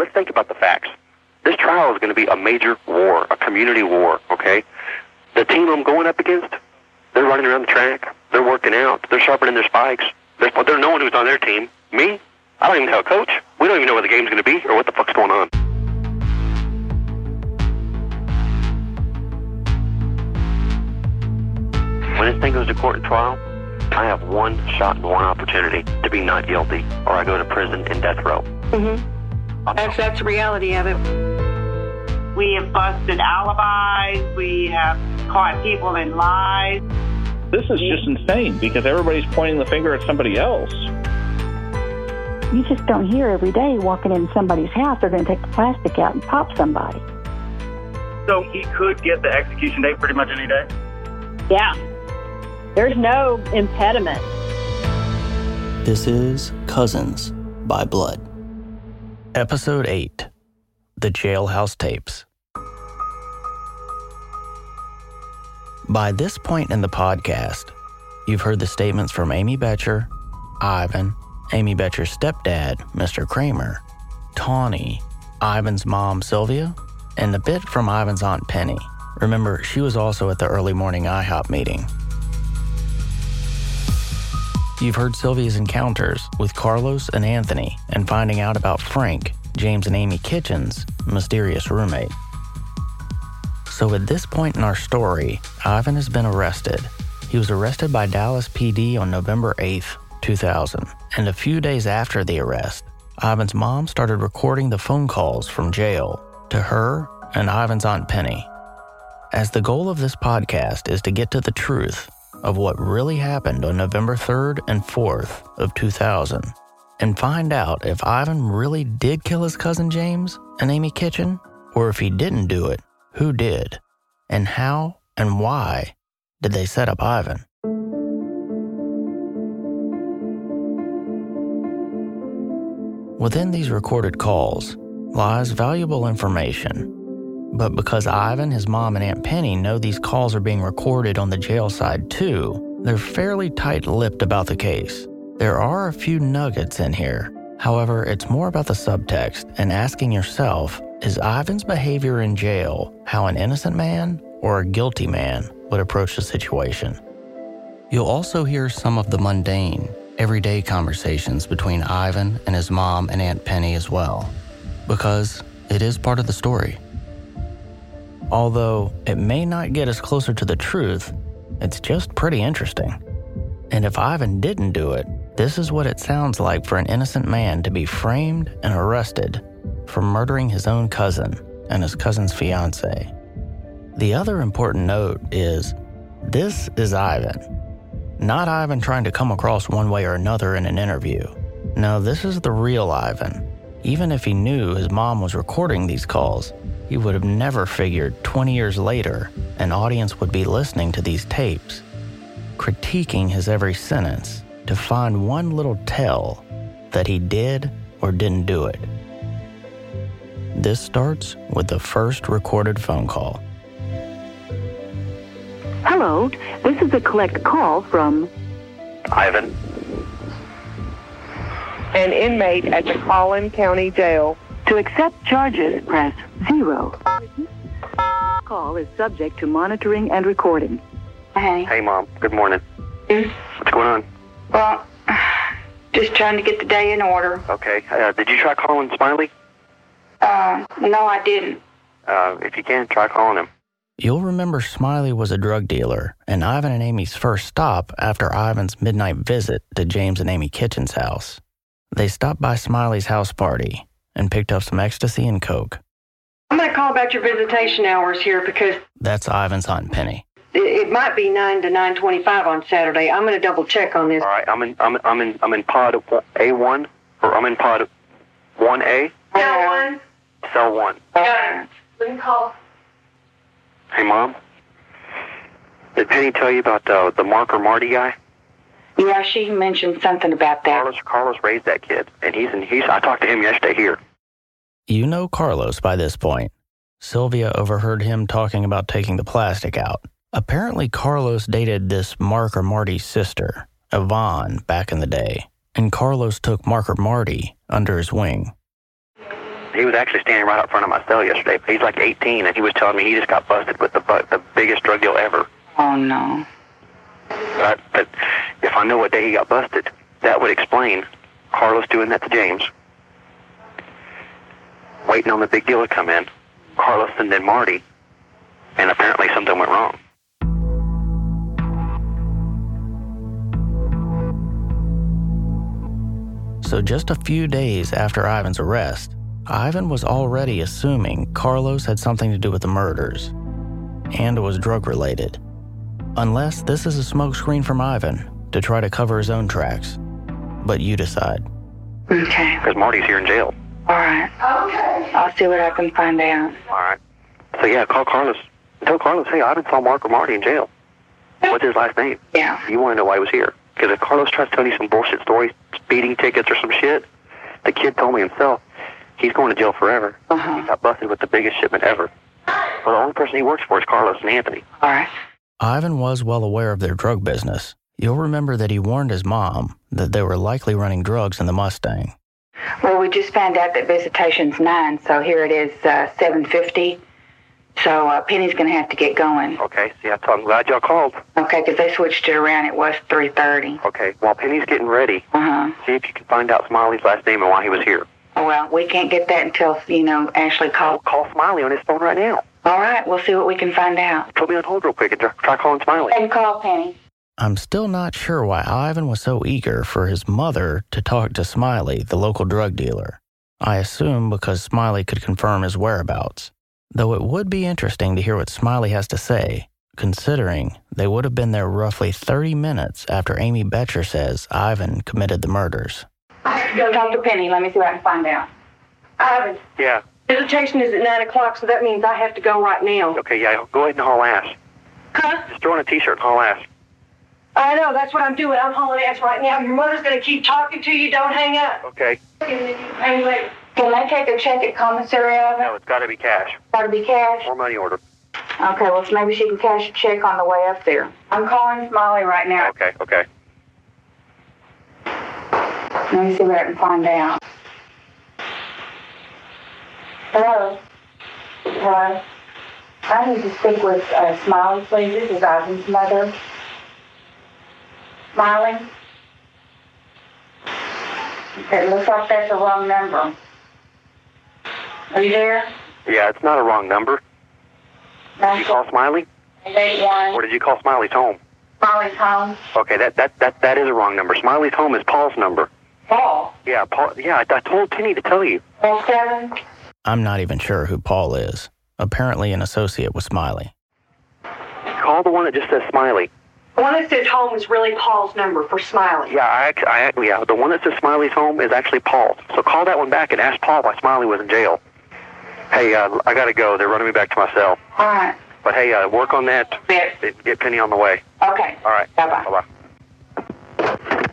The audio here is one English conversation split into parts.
let's think about the facts. This trial is going to be a major war, a community war, okay? The team I'm going up against, they're running around the track. They're working out. They're sharpening their spikes. There's, there's no one who's on their team. Me? I don't even have a coach. We don't even know where the game's going to be or what the fuck's going on. When this thing goes to court and trial, I have one shot and one opportunity to be not guilty, or I go to prison and death row. Mm-hmm. That's, that's the reality of it. We have busted alibis. We have caught people in lies. This is just insane because everybody's pointing the finger at somebody else. You just don't hear every day walking in somebody's house, they're going to take the plastic out and pop somebody. So he could get the execution date pretty much any day? Yeah. There's no impediment. This is Cousins by Blood. Episode 8 The Jailhouse Tapes. By this point in the podcast, you've heard the statements from Amy Betcher, Ivan, Amy Betcher's stepdad, Mr. Kramer, Tawny, Ivan's mom, Sylvia, and a bit from Ivan's aunt, Penny. Remember, she was also at the early morning IHOP meeting. You've heard Sylvia's encounters with Carlos and Anthony and finding out about Frank, James and Amy Kitchen's mysterious roommate. So at this point in our story, Ivan has been arrested. He was arrested by Dallas PD on November 8th, 2000. And a few days after the arrest, Ivan's mom started recording the phone calls from jail to her and Ivan's Aunt Penny. As the goal of this podcast is to get to the truth of what really happened on November 3rd and 4th of 2000 and find out if Ivan really did kill his cousin James and Amy Kitchen, or if he didn't do it, who did, and how and why did they set up Ivan? Within these recorded calls lies valuable information. But because Ivan, his mom, and Aunt Penny know these calls are being recorded on the jail side too, they're fairly tight lipped about the case. There are a few nuggets in here. However, it's more about the subtext and asking yourself is Ivan's behavior in jail how an innocent man or a guilty man would approach the situation? You'll also hear some of the mundane, everyday conversations between Ivan and his mom and Aunt Penny as well, because it is part of the story. Although it may not get us closer to the truth, it's just pretty interesting. And if Ivan didn't do it, this is what it sounds like for an innocent man to be framed and arrested for murdering his own cousin and his cousin's fiance. The other important note is this is Ivan. Not Ivan trying to come across one way or another in an interview. No, this is the real Ivan. Even if he knew his mom was recording these calls, he would have never figured 20 years later an audience would be listening to these tapes, critiquing his every sentence to find one little tell that he did or didn't do it. This starts with the first recorded phone call. Hello, this is a collect call from Ivan, An inmate at the Collin County Jail. To accept charges, press zero. Call is subject to monitoring and recording. Hey. hey mom, good morning. What's going on? Well, just trying to get the day in order. Okay, uh, did you try calling Smiley? Uh, no, I didn't. Uh, if you can, try calling him. You'll remember Smiley was a drug dealer and Ivan and Amy's first stop after Ivan's midnight visit to James and Amy Kitchen's house. They stopped by Smiley's house party and picked up some ecstasy and coke. I'm going to call about your visitation hours here because That's Ivan's Aunt Penny. it, it might be 9 to 9.25 on Saturday. I'm going to double check on this. All right, I'm in. I'm, I'm in. I'm in pod A one, or I'm in pod one A, Yeah, one. cell one. Yeah. We can call. Hey, mom. Did Penny tell you about uh, the Mark or Marty guy? Yeah, she mentioned something about that. Carlos. Carlos raised that kid, and he's in. He's. I talked to him yesterday here. You know Carlos by this point. Sylvia overheard him talking about taking the plastic out. Apparently, Carlos dated this Mark or Marty's sister, Yvonne, back in the day, and Carlos took Mark or Marty under his wing. He was actually standing right up front of my cell yesterday. He's like 18, and he was telling me he just got busted with the bu- the biggest drug deal ever. Oh, no. But, if I know what day he got busted, that would explain Carlos doing that to James, waiting on the big deal to come in, Carlos and then Marty, and apparently something went wrong. So, just a few days after Ivan's arrest, Ivan was already assuming Carlos had something to do with the murders and was drug related. Unless this is a smokescreen from Ivan to try to cover his own tracks. But you decide. Okay. Because Marty's here in jail. All right. Okay. I'll see what I can find out. All right. So yeah, call Carlos. Tell Carlos, hey, Ivan saw Mark or Marty in jail. What's his last name? Yeah. You want to know why he was here? Because if Carlos tries to tell you some bullshit story, speeding tickets or some shit, the kid told me himself, he's going to jail forever. Uh-huh. He got busted with the biggest shipment ever. Well, the only person he works for is Carlos and Anthony. All right. Ivan was well aware of their drug business. You'll remember that he warned his mom that they were likely running drugs in the Mustang. Well, we just found out that visitation's nine, so here it is, uh, seven fifty. So uh, Penny's going to have to get going. Okay, see, I am glad y'all called. Okay, 'cause they switched it around. It was three thirty. Okay, while Penny's getting ready, Uh huh. see if you can find out Smiley's last name and why he was here. Well, we can't get that until you know Ashley calls. Call Smiley on his phone right now. All right, we'll see what we can find out. Put me on hold real quick and try- try calling Smiley. And call Penny. I'm still not sure why Ivan was so eager for his mother to talk to Smiley, the local drug dealer. I assume because Smiley could confirm his whereabouts. Though it would be interesting to hear what Smiley has to say, considering they would have been there roughly 30 minutes after Amy Betcher says Ivan committed the murders. Go talk to Penny. Let me see what I can find out. Ivan, Yeah. Visitation is at 9 o'clock, so that means I have to go right now. Okay, yeah, go ahead and haul ass. Huh? Just throw on a t-shirt and haul ass. I know, that's what I'm doing. I'm hauling ass right now. Your mother's going to keep talking to you. Don't hang up. Okay. Pay me later. Can I take a check at commissary of No, it? it's got to be cash. Got to be cash. Or money order. Okay, well maybe she can cash a check on the way up there. I'm calling Smiley right now. Okay, okay. Let me see what I can find out. Hello. Hello. I need to speak with uh, Smiley, please. This is Ivan's mother. Smiley. It looks like that's the wrong number. Are you there? Yeah, it's not a wrong number. Did you call Smiley? Eight one. Or did you call Smiley's home? Smiley's home. Okay, that, that, that, that is a wrong number. Smiley's home is Paul's number. Paul. Yeah, Paul. Yeah, I, I told Penny to tell you. Four seven. I'm not even sure who Paul is, apparently an associate with Smiley. Call the one that just says Smiley. The one that says home is really Paul's number for Smiley. Yeah, I, act- I, yeah, the one that says Smiley's home is actually Paul's. So call that one back and ask Paul why Smiley was in jail. Hey, uh, I gotta go. They're running me back to my cell. All right. But hey, uh, work on that. Yes. Get Penny on the way. Okay. All right. Bye-bye. Bye-bye.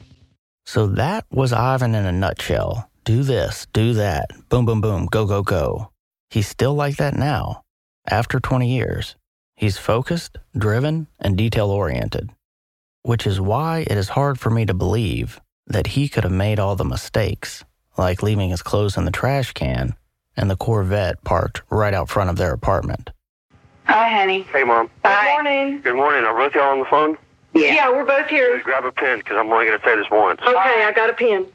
So that was Ivan in a nutshell. Do this, do that, boom, boom, boom, go, go, go. He's still like that now, after 20 years. He's focused, driven, and detail oriented, which is why it is hard for me to believe that he could have made all the mistakes, like leaving his clothes in the trash can and the Corvette parked right out front of their apartment. Hi, honey. Hey, Mom. Good morning. Good morning. Are both y'all on the phone? Yeah, we're both here. Grab a pen, because I'm only going to say this once. Okay, I got a pen.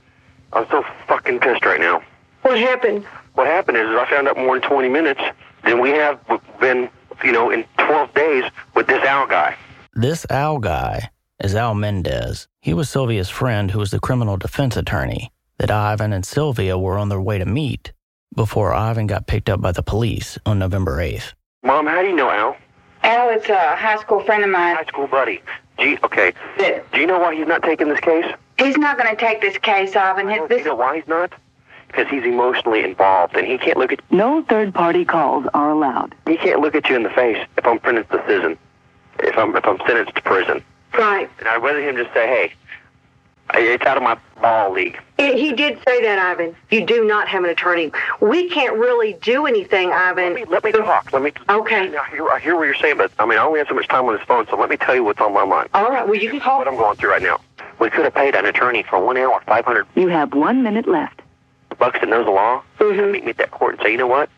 I'm so fucking pissed right now. What happened? What happened is I found out more in 20 minutes than we have been, you know, in 12 days with this Al guy. This Al guy is Al Mendez. He was Sylvia's friend who was the criminal defense attorney that Ivan and Sylvia were on their way to meet before Ivan got picked up by the police on November 8th. Mom, how do you know Al? Al, it's a high school friend of mine. High school buddy. Gee, okay. That Do you know why he's not taking this case? He's not going to take this case, Ivan. His, Do you know why he's not? Because he's emotionally involved, and he can't look at No third party calls are allowed. he can't look at you in the face if I'm sentenced to prison. If I'm if I'm sentenced to prison, Right. and I'd rather him just say, "Hey, it's out of my ball league." He he did say that, Ivan. You do not have an attorney. We can't really do anything, Let Ivan. me let me talk. Let me. Okay. Now, I hear, I hear what you're saying, but I mean, I only have so much time on this phone, so let me tell you what's on my mind. All right. Well, you can call. What I'm going through right now. We could have paid an attorney for one hour, five hundred You have one minute left. bucks that knows the law Mm-hmm. meet me at that court and say, you know what?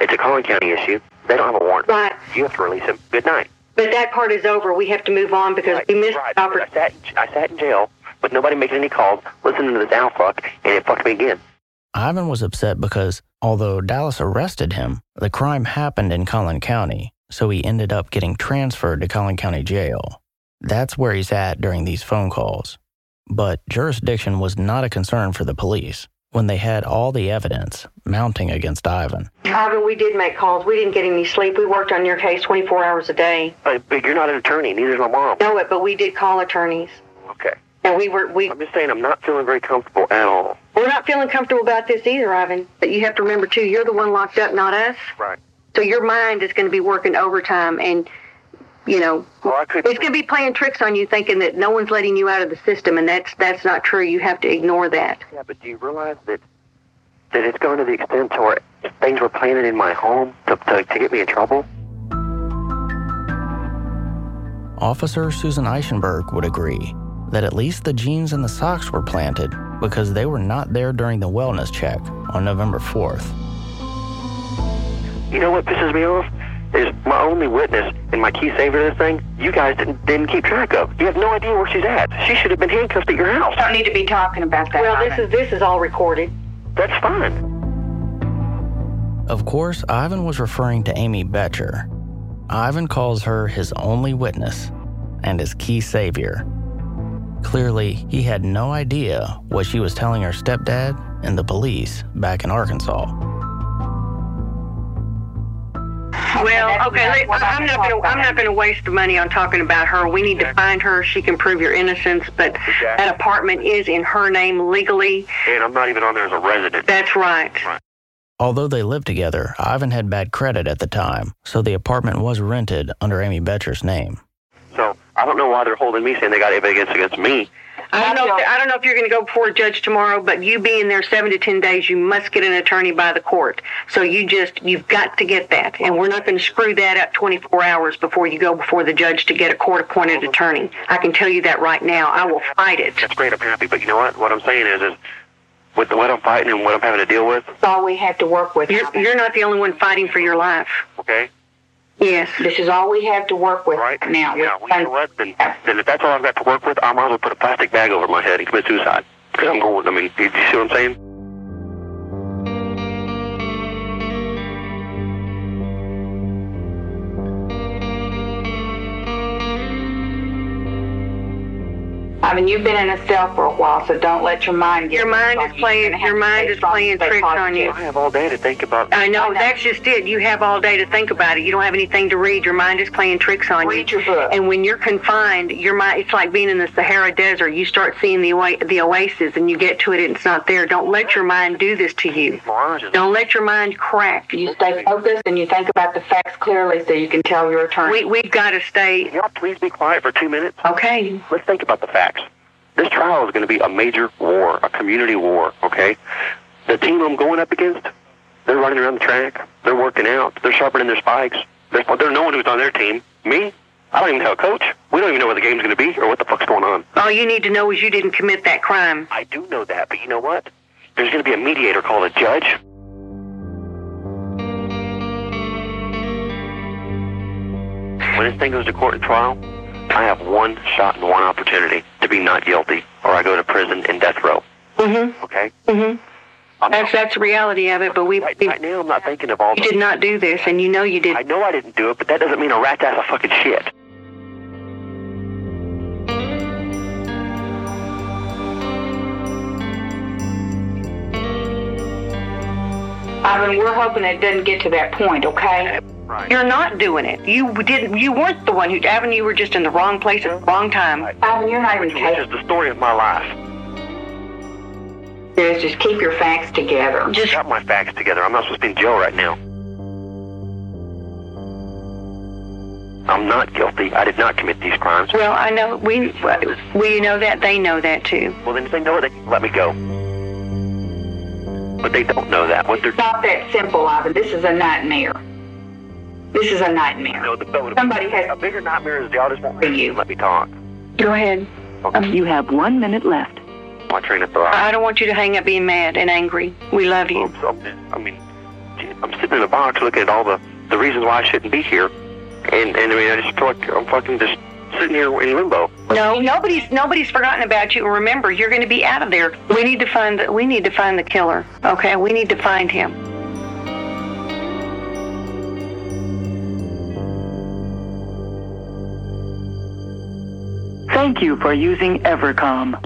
It's a Collin County issue. They don't have a warrant. Right. You have to release him. Good night. But that part is over. We have to move on because we missed right. the I sat, I sat in jail with nobody making any calls, listening to this owl fuck, and it fucked me again. Ivan was upset because although Dallas arrested him, the crime happened in Collin County, so he ended up getting transferred to Collin County Jail. That's where he's at during these phone calls. But jurisdiction was not a concern for the police when they had all the evidence mounting against Ivan. Ivan, we did make calls. We didn't get any sleep. We worked on your case 24 hours a day. But, but you're not an attorney. Neither is my mom. Know it, but we did call attorneys. Okay. And we were we I'm just saying I'm not feeling very comfortable at all. we're not feeling comfortable about this either, Ivan. But you have to remember too, you're the one locked up, not us. Right. So your mind is going to be working overtime, and you know Well, I could. it's going to be playing tricks on you, thinking that no one's letting you out of the system, and that's that's not true. You have to ignore that. Yeah, but do you realize that that it's gone to the extent to where things were planted in my home to, to, to get me in trouble? Officer Susan Eichenberg would agree that at least the jeans and the socks were planted because they were not there during the wellness check on November 4th. You know what pisses me off? Is my only witness and my key saver to this thing, you guys didn't, didn't keep track of. You have no idea where she's at. She should have been handcuffed at your house. Don't need to be talking about that. Well, this is this is all recorded. That's fine. Of course, Ivan was referring to Amy Betcher. Ivan calls her his only witness and his key savior. Clearly, he had no idea what she was telling her stepdad and the police back in Arkansas. Well, okay, let- I'm I'm not going to I'm not going to waste the money on talking about her. We need to find her. She can prove your innocence, but that apartment is in her name legally. And I'm not even on there as a resident. That's right. Although they lived together, Ivan had bad credit at the time, so the apartment was rented under Amy Betcher's name. So I don't know why they're holding me saying they got evidence against me. I don't know. If, I don't know if you're going to go before a judge tomorrow, but you being there seven to ten days, you must get an attorney by the court. So you just you've got to get that, and we're not going to screw that up 24 hours before you go before the judge to get a court-appointed attorney. I can tell you that right now. I will fight it. That's great. I'm happy. But you know what? What I'm saying is, is with the, what I'm fighting and what I'm having to deal with, That's all we have to work with. You're, you're not the only one fighting for your life. okay? Yes. This is all we have to work with Right? now. Yeah, well, you know what? Then, then if that's all I've got to work with, I might as well put a plastic bag over my head and commit suicide. Because I'm going, I mean, do you see what I'm saying? I mean, you've been in a cell for a while, so don't let your mind get Your mind is playing- You're gonna have your mind is playing stay tricks on you. I have all day to think about. I know, I know. that's just it. You have all day to think about it. You don't have anything to read. Your mind is playing tricks on Read you. your book. And when you're confined, your mind it's like being in the Sahara Desert. You start seeing the oa- the oasis and you get to it and it's not there. Don't let your mind do this to you. Don't let your mind crack. You stay focused and you think about the facts clearly so you can tell your attorney. We we've got to stay y'all please be quiet for two minutes? okay. Let's think about the facts. This trial is going to be a major war, a community war, okay? The team I'm going up against, they're running around the track. They're working out. They're sharpening their spikes. There's, there's no one who's on their team. Me? I don't even have a coach. We don't even know where the game's going to be or what the fuck's going on. All you need to know is you didn't commit that crime. I do know that, but you know what? There's going to be a mediator called a judge. When this thing goes to court and trial, I have one shot and one opportunity to be not guilty, or I go to prison and death row. Mhm. Okay? Mhm. I'm That's that's the reality of it. But we right, we- right now, I'm not thinking of all you did not do this, and you know you did. I know I didn't do it, but that doesn't mean a rat's ass of fucking shit. Ivan, we're hoping it doesn't get to that point, okay? Right. You're not doing it. You didn't. You weren't the one who. Evan, you were just in the wrong place at the wrong time. Ivan, you're not even Which is the story of my life. Just just keep your facts together. Just got my facts together. I'm not supposed to be in jail right now. I'm not guilty. I did not commit these crimes. Well, I know we we know that they know that too. Well, then if they know it, they can let me go. But they don't know that. What they're It's not that simple, Ivan. This is a nightmare. This is a nightmare. know, the, the, Somebody has- a bigger nightmare is y'all just won't For you. let me talk. Go ahead. Um, you have one minute left. my train of thought. I don't want you to hang up being mad and angry. We love you. I'm, mean, I'm sitting in a box looking at all the, the reasons why I shouldn't be here. And, and I mean, I just feel like I'm fucking just sitting here in limbo. No, nobody's nobody's forgotten about you. Remember, you're going to be out of there. We need to find the we need to find the killer. Okay, we need to find him. Thank you for using Evercom.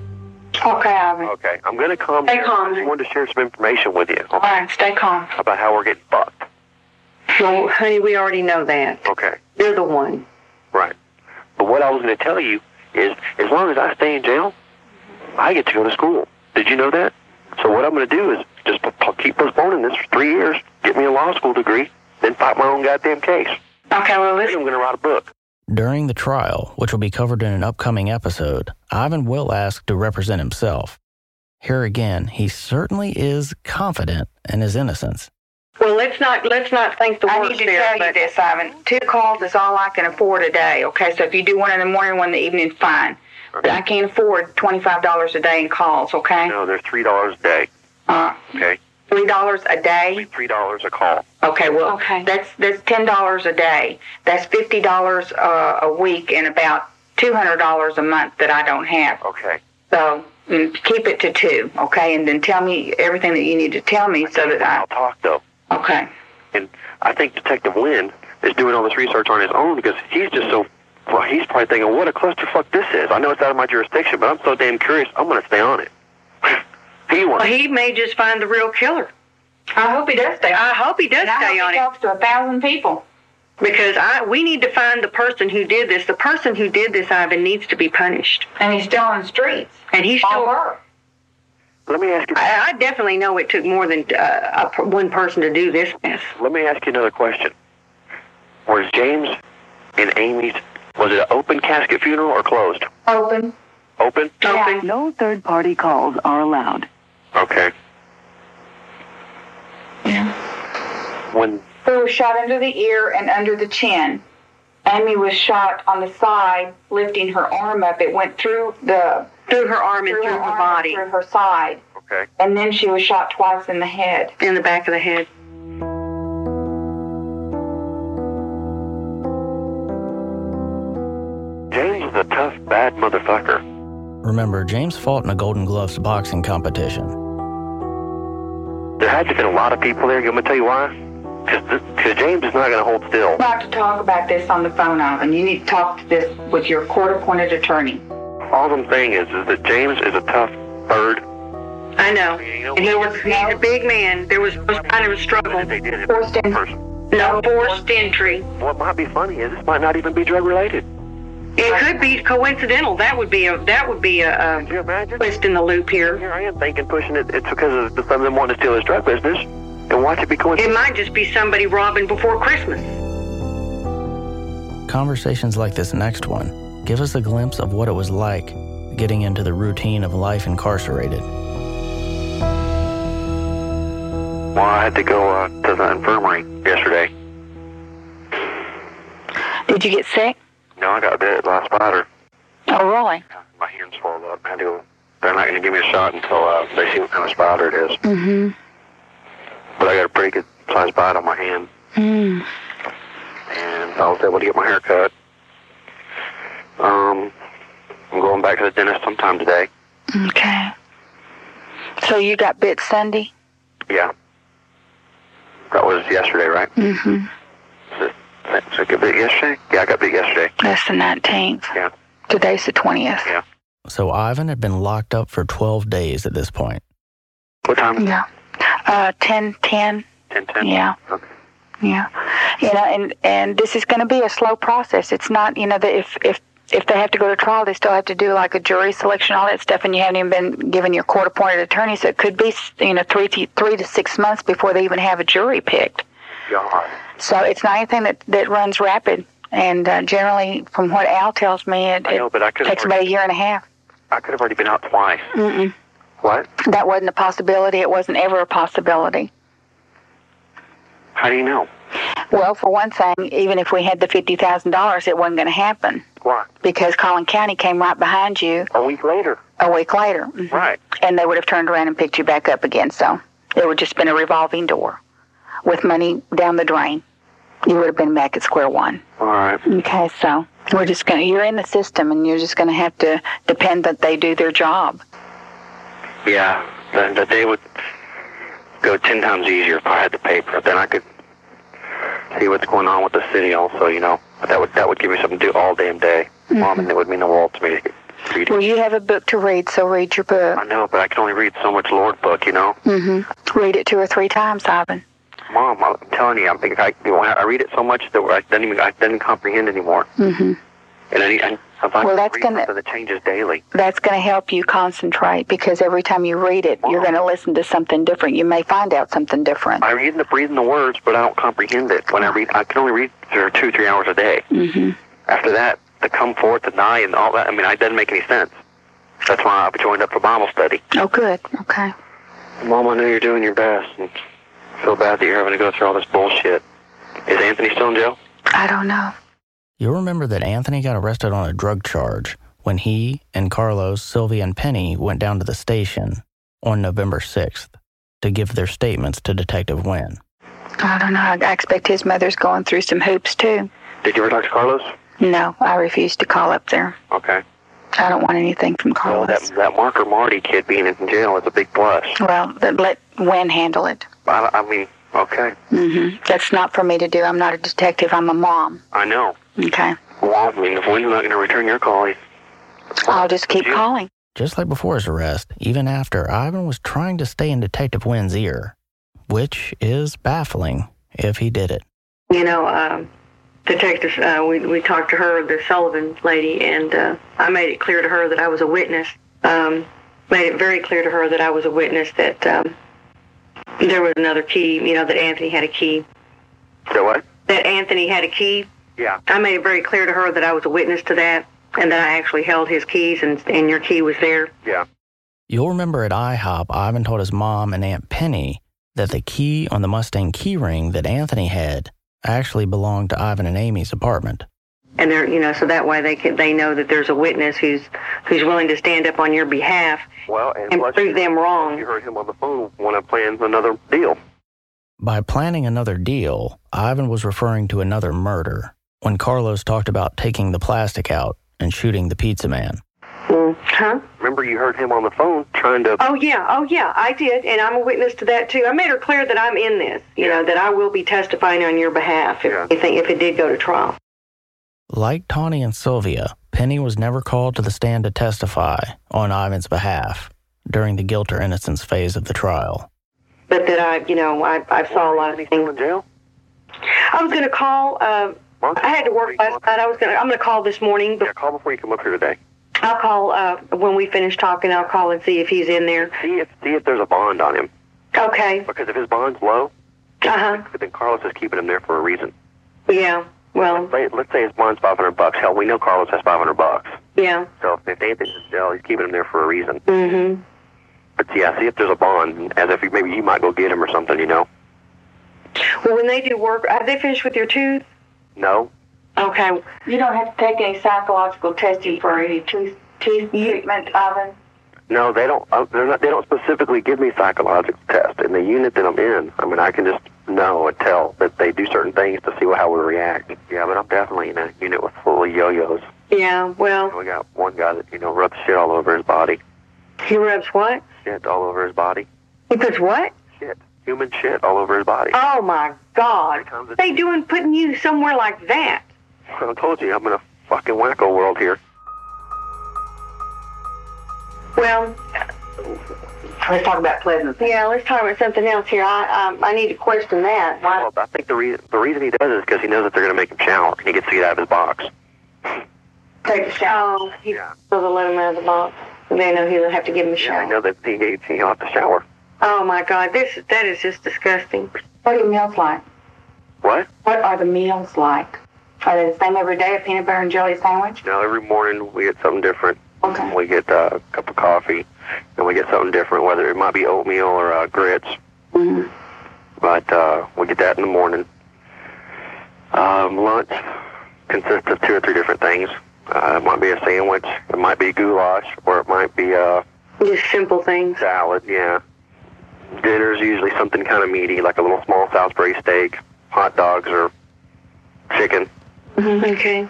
Okay, Ivan. Okay, I'm going to calm Stay down. calm. I just wanted to share some information with you All right, stay calm. about how we're getting fucked. Well, honey, we already know that. Okay, You're the one. right. But what I was going to tell you is, as long as I stay in jail, I get to go to school. Did you know that? So what I'm going to do is just p- p- keep postponing this for three years, get me a law school degree, then fight my own goddamn case. Okay, well, listen. I'm going to write a book. During the trial, which will be covered in an upcoming episode, Ivan will ask to represent himself. Here again, he certainly is confident in his innocence. Well, let's not let's not think the worst. I need to there. tell you this, Ivan. Two calls is all I can afford a day, okay? So if you do one in the morning, one in the evening, fine. But I can't afford $25 a day in calls, okay? No, they're three dollars a day. Uh, Okay, $3 a day? three dollars a call. Okay, well, Okay. that's that's ten dollars a day. That's fifty dollars uh, a week, and about two hundred dollars a month that I don't have. Okay. So mm, keep it to two, okay? And then tell me everything that you need to tell me so that I'll talk though. Okay. And I think Detective Wynn is doing all this research on his own because he's just so. Well, he's probably thinking, "What a clusterfuck this is." I know it's out of my jurisdiction, but I'm so damn curious. I'm going to stay on it. he wants. well, wants. he may just find the real killer. I hope he does stay. I hope he does And I stay hope on he it talks to a thousand people. because I we need to find the person who did this. The person who did this, Ivan, needs to be punished. And he's still on the streets. And he's still. her. Let me ask you. I, I definitely know it took more than uh, a, one person to do this mess. Let me ask you another question. Was James and Amy's was it an open casket funeral or closed? Open. Open. Yeah. No third party calls are allowed. Okay. When He was shot under the ear and under the chin. Amy was shot on the side, lifting her arm up. It went through the Through her arm and through through her, her body, through her side, okay. and then she was shot twice in the head. in the back of the head. James is a tough, bad motherfucker. Remember, James fought in a Golden Gloves boxing competition. There had to have been a lot of people there. You want me to tell you why? Because James is not going to hold still. We'll have to talk about this on the phone, Ivan. You need to talk to this with your court-appointed attorney. All I'm saying is, is that James is a tough bird. I know. You know, And he was he's a big man. There was was kind of a struggle. they did it Forced in. person. No forced entry. What might be funny is this might not even be drug related. It could be coincidental. That would be a that would be a, a twist in the loop here. Here I am thinking, pushing it. It's because of the, some of them wanting to steal his drug business. And watch it be It might just be somebody robbing before Christmas. Conversations like this next one give us a glimpse of what it was like getting into the routine of life incarcerated. Well, I had to go uh, to the infirmary yesterday. Did you get sick? No, I got bit by a spider. Oh, really? My hand's swelled up. I had to go. They're not going to give me a shot until uh, they see what kind of spider it is. Mm-hmm. But I got a pretty good sized bite on my hand, Mm. and I was able to get my hair cut. Um, I'm going back to the dentist sometime today. Okay. So you got bit Sunday? Yeah. That was yesterday, right? Mm-hmm. So, so I got bit yesterday? Yeah, I got bit yesterday. That's the 19th. Yeah. Today's the 20th. Yeah. So Ivan had been locked up for 12 days at this point. What time? Yeah. Uh, 10, 10. 10 10? Yeah. Okay. Yeah, you know, and and this is going to be a slow process. It's not, you know, that if if if they have to go to trial, they still have to do like a jury selection, all that stuff, and you haven't even been given your court-appointed attorney, so it could be, you know, three to three to six months before they even have a jury picked. God. So it's not anything that that runs rapid. And uh, generally, from what Al tells me, it, know, it but I could have takes about a year and a half. I could have already been out twice. Mm-mm. What? That wasn't a possibility. It wasn't ever a possibility. How do you know? Well, for one thing, even if we had the fifty thousand dollars, it wasn't going to happen Why? because Collin County came right behind you A week later. a week later. Mhm. Right. and they would have turned around and picked you back up again. So it would just been a revolving door with money down the drain. You would have been back at square one. All right. Okay, so we're just gonna. You're in the system, and you're just gonna have to depend that they do their job. Yeah, the, the day would go ten times easier if I had the paper. Then I could see what's going on with the city. Also, you know, that would that would give me something to do all damn day. Mom, and it would mean the world to me. to Read Well, you have a book to read, so read your book. I know, but I can only read so much Lord book. You know, Mm-hmm. Read it two or three times, Ivan. Mom, I'm telling you, I'm thinking I, I read it so much that I don't even I don't comprehend anymore. Mm-hmm. And I need, Well, that's gonna- changes daily. That's going to help you concentrate because every time you read it, you're going to listen to something different. You may find out something different. I read the reading the words, but I don't comprehend it. When I read, I can only read for two, three hours a day. Mm-hmm. After that, to come forth, to die, and all that, I mean, it doesn't make any sense. That's why I joined up for Bible study. Oh, good. Okay. Mom, I know you're doing your best, and I feel bad that you're having to go through all this bullshit. Is Anthony still in jail? I don't know. You'll remember that Anthony got arrested on a drug charge when he and Carlos, Sylvia, and Penny went down to the station on November 6th to give their statements to Detective Wynn. I don't know. I I expect his mother's going through some hoops too. Did you ever talk to Carlos? No, I refused to call up there. Okay. I don't want anything from Carlos. Well, that Carlos. that Marker Marty kid being in jail is a big plus. Well, th- let Wynn handle it. I, I mean, okay, Mm-hmm. That's not for me to do. I'm not a detective. I'm a mom. I know. Okay. Well, I mean, if Wynn's not going to return your call, I'll just keep calling. Just like before his arrest, even after, Ivan was trying to stay in Detective Wynn's ear, which is baffling if he did it. You know, um, detective, uh, we we talked to her, the Sullivan lady, and uh, I made it clear to her that I was a witness. Um, made it very clear to her that I was a witness. That um, there was another key. You know, that Anthony had a key. so what? That Anthony had a key. Yeah. I made it very clear to her that I was a witness to that, and that I actually held his keys, and and your key was there. Yeah. You'll remember at IHOP, Ivan told his mom and Aunt Penny that the key on the Mustang keyring that Anthony had actually belonged to Ivan and Amy's apartment. And they're you know so that way they can they know that there's a witness who's who's willing to stand up on your behalf Well, and, and prove you, them you wrong. heard him on the phone want to plan another deal. By planning another deal, Ivan was referring to another murder when Carlos talked about taking the plastic out and shooting the pizza man. Mm, Huh? Remember, you heard him on the phone trying to. Oh yeah, oh yeah, I did, and I'm a witness to that too. I made her clear that I'm in this. You know that I will be testifying on your behalf if Yeah. anything if it did go to trial. Like Tawny and Sylvia, Penny was never called to the stand to testify on Ivan's behalf during the guilt or innocence phase of the trial. But that I, you know, I I saw a lot of He's still things. in jail. I was gonna call. Uh, I had to work last night. I was gonna. I'm gonna call this morning. But Yeah, call before you come up here today. I'll call uh, when we finish talking. I'll call and see if he's in there. See if see if there's a bond on him. Okay. Because if his bond's low, Uh huh. then Carlos is keeping him there for a reason. Yeah. Well. Say- Let's say his bond's 500 bucks. Hell, we know Carlos has 500 bucks. Yeah. So if Anthony's in jail, he's keeping him there for a reason. Mm-hmm. But yeah, see if there's a bond, as if maybe you might go get him or something. You know? Well, when they do work, have they finished with your tooth? No. Okay. You don't have to take any psychological testing for any tooth teeth treatment, Ivan. No, they don't. Uh, they're not. They don't specifically give me psychological tests in the unit that I'm in. I mean, I can just know and tell that they do certain things to see how we react. Yeah, but I'm definitely in a unit with full of yo-yos. Yeah. Well, We got one guy that you know rubs shit all over his body. he rubs what? Shit all over his body. He puts what? Shit, human shit all over his body. Oh my God! They doing putting you somewhere like that? I told you, I'm in a fucking wacko world here. Well, Let's talk about Pleasant. yeah. Let's talk about something else here. I um, I need to question that. Why? Well, I think the reason the reason he does is because he knows that they're going to make him shower, and he gets to get out of his box. Take a shower. Oh, he's Yeah. supposed to let him out of the box. They know he'll have to give him a Yeah, I know that he he'll have to shower. Oh my God! This that is just disgusting. What are the meals like? What? What are the meals like? Are they the same every day? A peanut butter and jelly sandwich? No, every morning we get something different. Okay. We get uh, a cup of coffee, and we get something different. Whether it might be oatmeal or uh, grits, Mhm. but uh, we get that in the morning. Um, lunch consists of two or three different things. Uh, it might be a sandwich, it might be goulash, or it might be uh, Just simple things. Salad, yeah. Dinner's usually something kind of meaty, like a little small Salisbury steak, hot dogs, or chicken. Okay.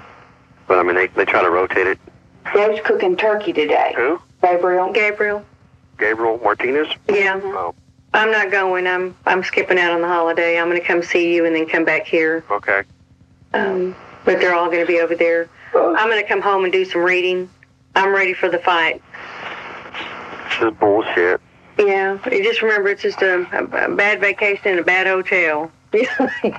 But I mean, they they try to rotate it. Dave's cooking turkey today. Who? Gabriel. Gabriel. Gabriel Martinez. Yeah. Oh, I'm not going. I'm I'm skipping out on the holiday. I'm going to come see you and then come back here. okay. Um, but they're all going to be over there. I'm going to come home and do some reading. I'm ready for the fight. This is bullshit. Yeah. You just remember, it's just a, a, a bad vacation in a bad hotel. yeah.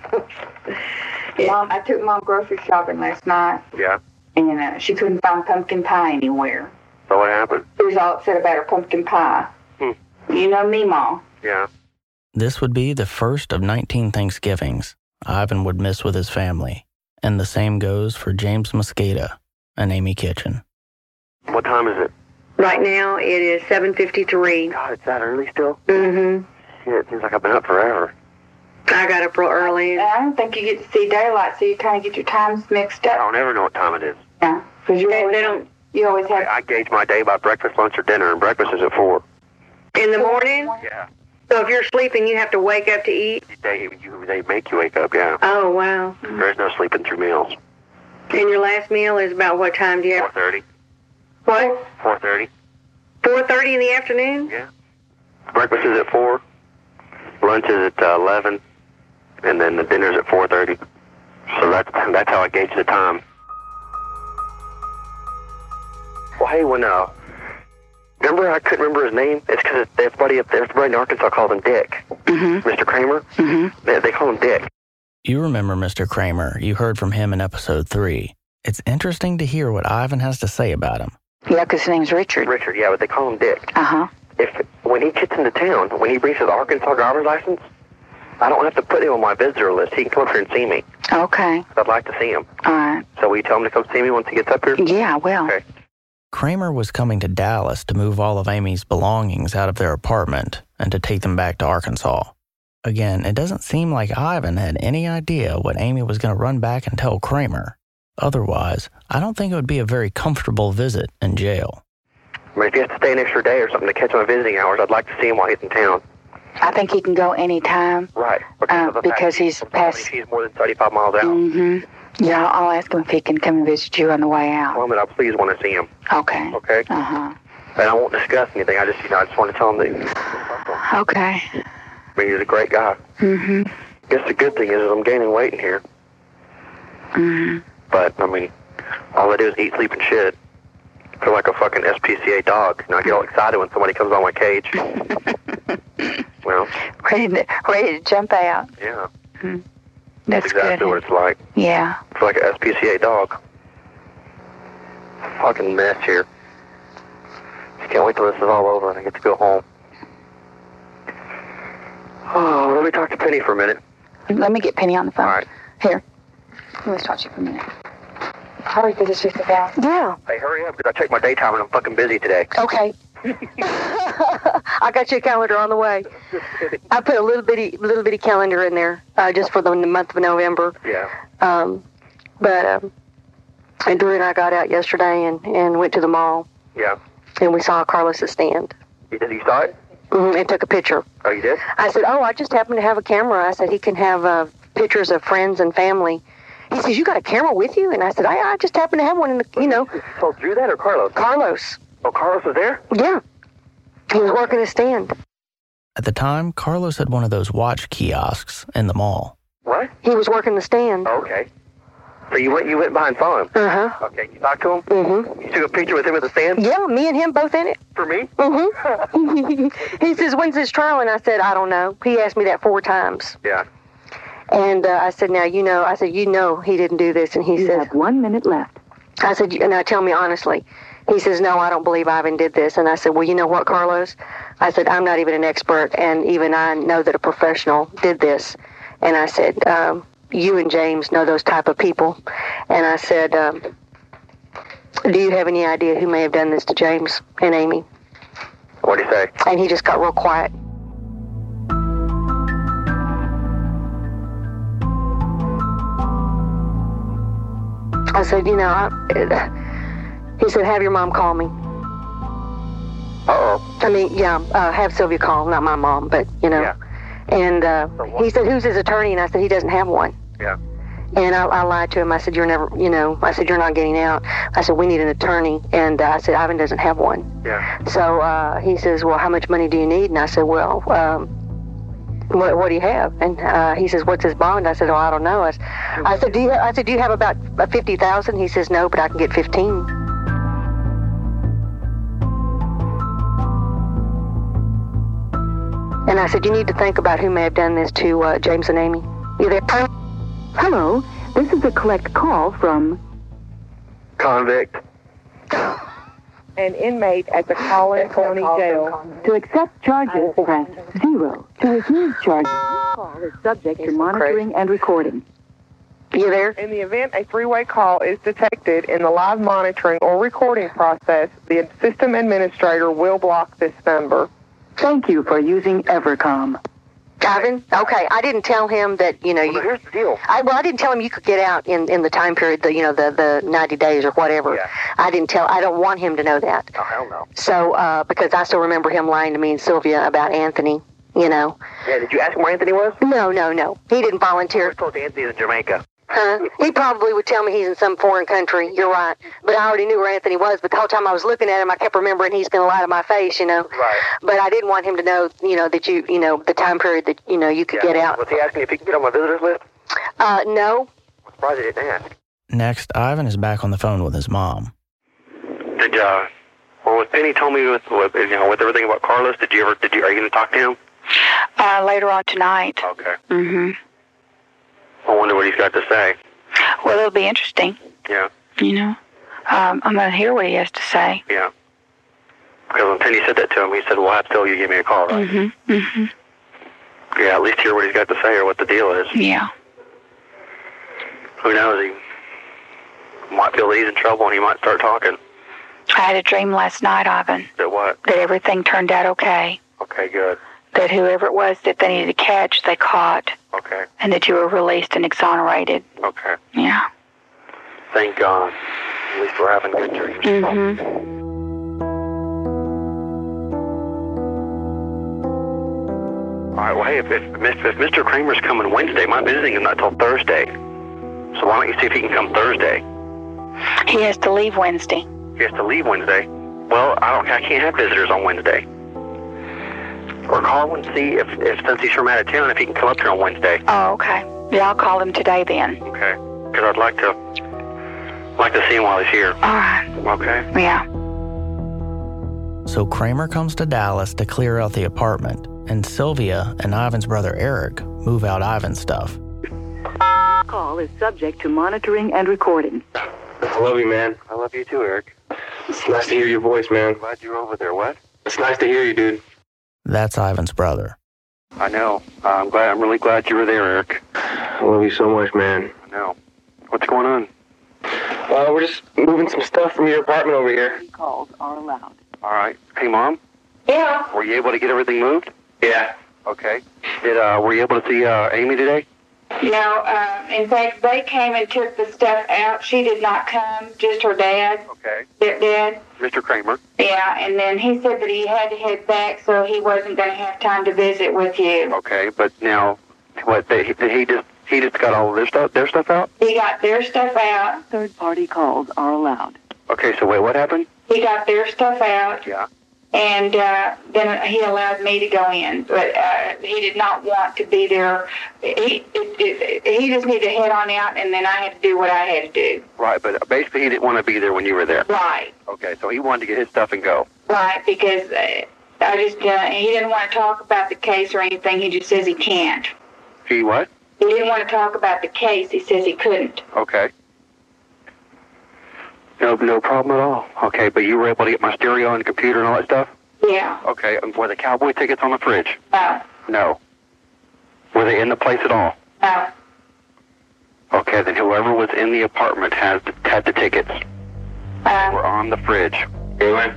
Mom, I took mom grocery shopping last night, Yeah. And uh, she couldn't find pumpkin pie anywhere. So what happened? She was all upset about her pumpkin pie. Hmm. You know me, Mom. Yeah. This would be the first of 19 Thanksgivings Ivan would miss with his family, and the same goes for James Mosqueda and Amy Kitchen. What time is it? Right now, it is 7.53. God, it's that early still. Mm-hmm. Shit, it seems like I've been up forever. I got up real early. And I don't think you get to see daylight, so you kind of get your times mixed up. I up. don't ever know what time it is. Yeah, because you They, always they don't, you always I, have. I gauge my day by breakfast, lunch, or dinner, and breakfast is at four. in the morning, Yeah. so if you're sleeping, you have to wake up to eat. They you, they make you wake up. Yeah. Oh, wow. There's no sleeping through meals. And your last meal is about what time do you Four have? thirty. What? Four thirty. 4.30 in the afternoon? Yeah. Breakfast is at four. Lunch is at uh, eleven, and then the dinner's at four thirty. So that's that's how I gauge the time. Well, hey, when uh, remember I couldn't remember his name. It's because everybody up there, everybody in Arkansas calls him Dick. Mm-hmm. Mr. Kramer. Mm-hmm. They, they call him Dick. You remember Mr. Kramer. You heard from him in episode 3. It's interesting to hear what Ivan has to say about him. Yeah, 'cause his name's Richard. Richard. Yeah, but they call him Dick. Uh huh. If when he gets into town, when he brings his Arkansas driver's license, I don't have to put him on my visitor list. He can come up here and see me. Okay. I'd like to see him. All right. So will you tell him to come see me once he gets up here? Yeah, I will. Okay. Kramer was coming to Dallas to move all of Amy's belongings out of their apartment and to take them back to Arkansas. Again, it doesn't seem like Ivan had any idea what Amy was going to run back and tell Kramer. Otherwise, I don't think it would be a very comfortable visit in jail. I mean, if he has to stay an extra day or something to catch my visiting hours, I'd like to see him while he's in town. I think he can go anytime. Right. Uh, of fact because he's past- He's more than 35 miles out. Mm-hmm. Yeah, I'll ask him if he can come and visit you on the way out. Him that I please want to see him. Okay. Okay. Uh huh. And I won't discuss anything. I just, you know, I just want to tell him that. Okay. I mean, he's a great guy. Mm-hmm. I guess the good thing is, is I'm gaining weight in here. Mm-hmm. But I mean, all I do is eat, sleep, and shit. I feel like a fucking SPCA dog. And I get all excited when somebody comes on my cage. well, Ready to ready to jump out. yeah, That's exactly good. what it's like. Yeah. I feel like an SPCA dog. Fucking mess here. Just can't wait till this is all over and I get to go home. Oh, let me talk to Penny for a minute. Let me get Penny on the phone. All right. Here. Let's talk to you for a minute. Hurry, because it's just about. Yeah. Hey, hurry up, because I checked my daytime and I'm fucking busy today. Okay. I got you a calendar on the way. I put a little bitty, little bitty calendar in there uh, just for the month of November. Yeah. Um, but um, and Drew and I got out yesterday and and went to the mall Yeah. and we saw Carlos's stand You did? You saw it? mm and took a picture. Oh, you did? I said, "Oh, I just happen to have a camera." I said, "He can have uh, pictures of friends and family." He says, "You got a camera with you?" And I said, "I, I just happen to have one in the, you know, You told Drew that or Carlos? Carlos." Oh, Carlos was there? Yeah, he was working his stand. At the time, Carlos had one of those watch kiosks in the mall. What? He was working the stand. Oh, okay. So you went you went by and saw him? Uh huh. Okay, you talked to him? Mm Mhm. You took a picture with him at the stand? Yeah, me and him both in it. For me? Mm Mhm. he says, "When's his trial?" And I said, "I don't know." He asked me that four times, Yeah. and uh, I said, "Now you know." I said, "You know he didn't do this," and he You says, have one minute left. I said, "And now tell me honestly." He says, "No, I don't believe Ivan did this." And I said, "Well, you know what, Carlos?" I said, "I'm not even an expert, and even I know that a professional did this." And I said, um, "You and James know those type of people." And I said, um, "Do you have any idea who may have done this to James and Amy?" What'd he say? And he just got real quiet. I said, you know, I, he said, have your mom call me. Uh-oh. I mean, yeah, uh, have Sylvia call, not my mom, but you know. Yeah. And uh, he said, "Who's his attorney?" And I said, "He doesn't have one." Yeah. And I, I lied to him. I said, "You're never, you know." I said, "You're not getting out." I said, "We need an attorney," and uh, I said, "Ivan doesn't have one." Yeah. So uh, he says, "Well, how much money do you need?" And I said, "Well, um, what, what do you have?" And uh, he says, "What's his bond?" I said, "Oh, I don't know." I, I said, "Do you?" I said, "Do you have about uh, fifty thousand? He says, "No, but I can get 15. And I said, "You need to think about who may have done this to uh, James and Amy." You there? Hello, this is a collect call from Convict. An inmate at the Collin County Jail. To accept charges, press zero. To refuse charges, call is subject to monitoring and recording. You there? In the event a three-way call is detected in the live monitoring or recording process, the system administrator will block this number. Thank you for using Evercom. Ivan? Okay, I didn't tell him that, you know, you, here's the deal. I, well, I didn't tell him you could get out in, in the time period, the, you know, the, the 90 days or whatever. Yeah. I didn't tell, I don't want him to know that. Oh, hell no. So, uh, because I still remember him lying to me and Sylvia about Anthony, you know. Yeah, did you ask him where Anthony was? No, no, no. He didn't volunteer. We're told Anthony's in Jamaica. Huh? He probably would tell me he's in some foreign country. You're right. But I already knew where Anthony was. But the whole time I was looking at him, I kept remembering he's going to lie to my face, you know. Right. But I didn't want him to know, you know, that you, you know, the time period that, you know, you could get out. Was he asking if he could get on my visitors list? Uh, no. I'm surprised he didn't ask. Next, Ivan is back on the phone with his mom. Did uh, well, what Penny told me with, with you know with everything about Carlos, did you ever did you are you going to talk to him? Uh, later on tonight. Okay. hmm I wonder what he's got to say. Well, it'll be interesting, Yeah, you know. Um, I'm going to hear what he has to say. yeah. Because when Penny said that to him, he said, "Well, I have to tell you, give me a call, right?" hmm Mm-hmm. Yeah, at least hear what he's got to say or what the deal is. Yeah. Who knows? He might feel that he's in trouble and he might start talking. I had a dream last night, Ivan, That what? that everything turned out okay. Okay, good. That whoever it was that they needed to catch, they caught, Okay, and that you were released and exonerated. okay. Yeah. Thank God. At least we're having good dreams. hmm All right. Well, hey, if, if, if Mr. Kramer's coming Wednesday, my visiting is not till Thursday. So why don't you see if he can come Thursday? He has to leave Wednesday. He has to leave Wednesday. Well, I don't. I can't have visitors on Wednesday. Or call and see if, if since he's from out of town, if he can come up here on Wednesday. Oh, okay. Yeah, I'll call him today then. Okay. Because I'd like to like to see him while he's here. All right. Okay. Yeah. So Kramer comes to Dallas to clear out the apartment, and Sylvia and Ivan's brother Eric move out Ivan's stuff. Call is subject to monitoring and recording. I love you, man. I love you too, Eric. It's nice to hear your voice, man. Glad you're over there. What? It's nice to hear you, dude. That's Ivan's brother. I know. Uh, I'm glad. I'm really glad you were there, Eric. I love you so much, man. I know. What's going on? Uh, we're just moving some stuff from your apartment over here. Calls are allowed. All right. Hey, mom. Yeah. Were you able to get everything moved? Yeah. Okay. Did uh, were you able to see uh, Amy today? No, uh, in fact, they came and took the stuff out. She did not come, just her dad. Okay. Their dad. Mr. Kramer. Yeah, and then he said that he had to head back, so he wasn't going to have time to visit with you. Okay, but now, what? They, did he just he just got all of their stuff their stuff out? He got their stuff out. Third party calls are allowed. Okay. So wait, what happened? He got their stuff out, Yeah. And uh, then he allowed me to go in. But uh, he did not want to be there. He it, it, he just needed to head on out, and then I had to do what I had to do. Right, but basically he didn't want to be there when you were there. Right, Okay, so he wanted to get his stuff and go. right, because uh, I just uh, he didn't want to talk about the case or anything. He just says he can't. He what? He didn't want to talk about the case. He says he couldn't. Okay. No, no problem at all. Okay, but you were able to get my stereo and computer and all that stuff. Yeah. Okay, and were the cowboy tickets on the fridge? No. No. Were they in the place at all? No. Okay, then whoever was in the apartment has had the tickets. Uh, Were on the fridge. Anyway.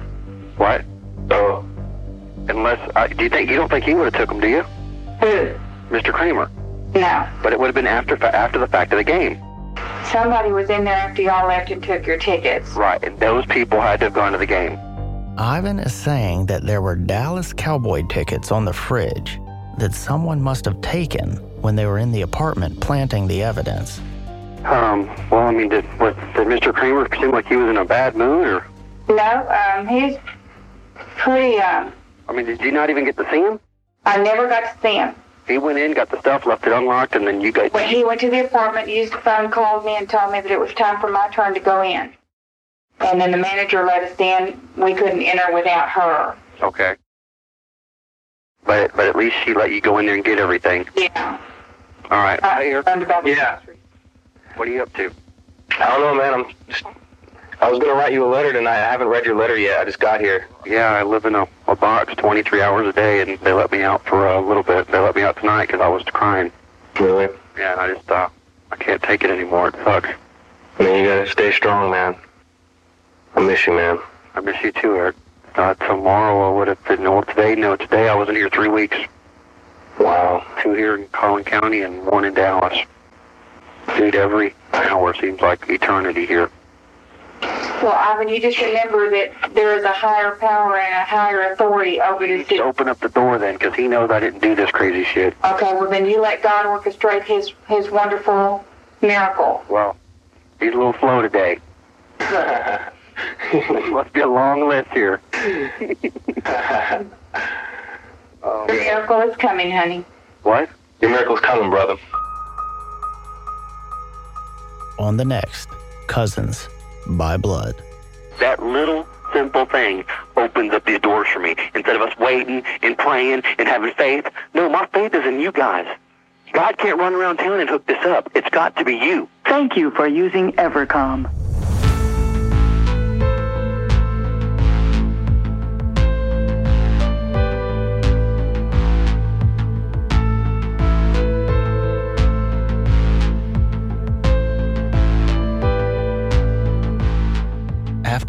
What? Oh. Unless, uh, do you think you don't think he would have took them? Do you, who? Mr. Kramer? No. But it would have been after after the fact of the game, Somebody was in there after y'all left and took your tickets. right? And those people had to have gone to the game. Ivan is saying that there were Dallas Cowboy tickets on the fridge that someone must have taken when they were in the apartment planting the evidence. Um, well, I mean, did, what, did Mr. Kramer seem like he was in a bad mood, or? No, um, he's pretty, um, I mean, did you not even get to see him? I never got to see him. He went in, got the stuff, left it unlocked, and then you guys. When he went to the apartment, used the phone, called me, and told me that it was time for my turn to go in. And then the manager let us in. We couldn't enter without her. Okay. But but at least she let you go in there and get everything. Yeah. All right. Uh, I learned about Yeah. What are you up to? I don't know, man. I'm just. I was gonna write you a letter tonight. I haven't read your letter yet. I just got here. Yeah, I live in a, a box 23 hours a day, and they let me out for a little bit. They let me out tonight because I was crying. Really? Yeah, I just uh, I can't take it anymore. It sucks. I mean, you gotta stay strong, man. I miss you, man. I miss you too, Eric. Uh, tomorrow I would have been. No, today, no, today I wasn't here three weeks. Wow. Two here in Collin County and one in Dallas. Dude, every hour seems like eternity here. Well, Ivan, you just remember that there is a higher power and a higher authority over this. Just open up the door then, because he knows I didn't do this crazy shit. Okay, well then you let God orchestrate His His wonderful miracle. Well, he's a little slow today. Must be a long list here. oh, The miracle is coming, honey. What? Your miracle's coming, brother. On the next, Cousins by Blood. That little simple thing opens up these doors for me. Instead of us waiting and praying and having faith, no, my faith is in you guys. God can't run around town and hook this up. It's got to be you. Thank you for using Evercom.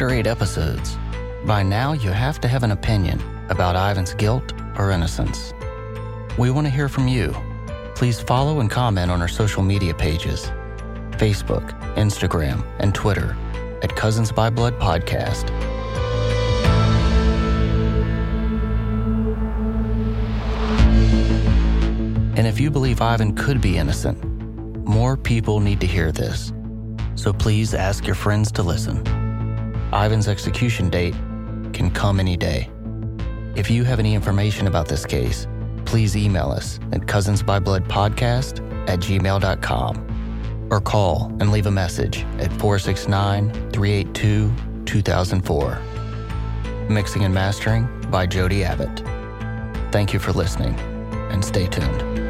After eight episodes, by now you have to have an opinion about Ivan's guilt or innocence. We want to hear from you. Please follow and comment on our social media pages Facebook, Instagram, and Twitter at Cousins by Blood Podcast. And if you believe Ivan could be innocent, more people need to hear this. So please ask your friends to listen. Ivan's execution date can come any day. If you have any information about this case, please email us at cousinsbybloodpodcast at gmail.com or call and leave a message at 469 382 2004. Mixing and mastering by Jody Abbott. Thank you for listening and stay tuned.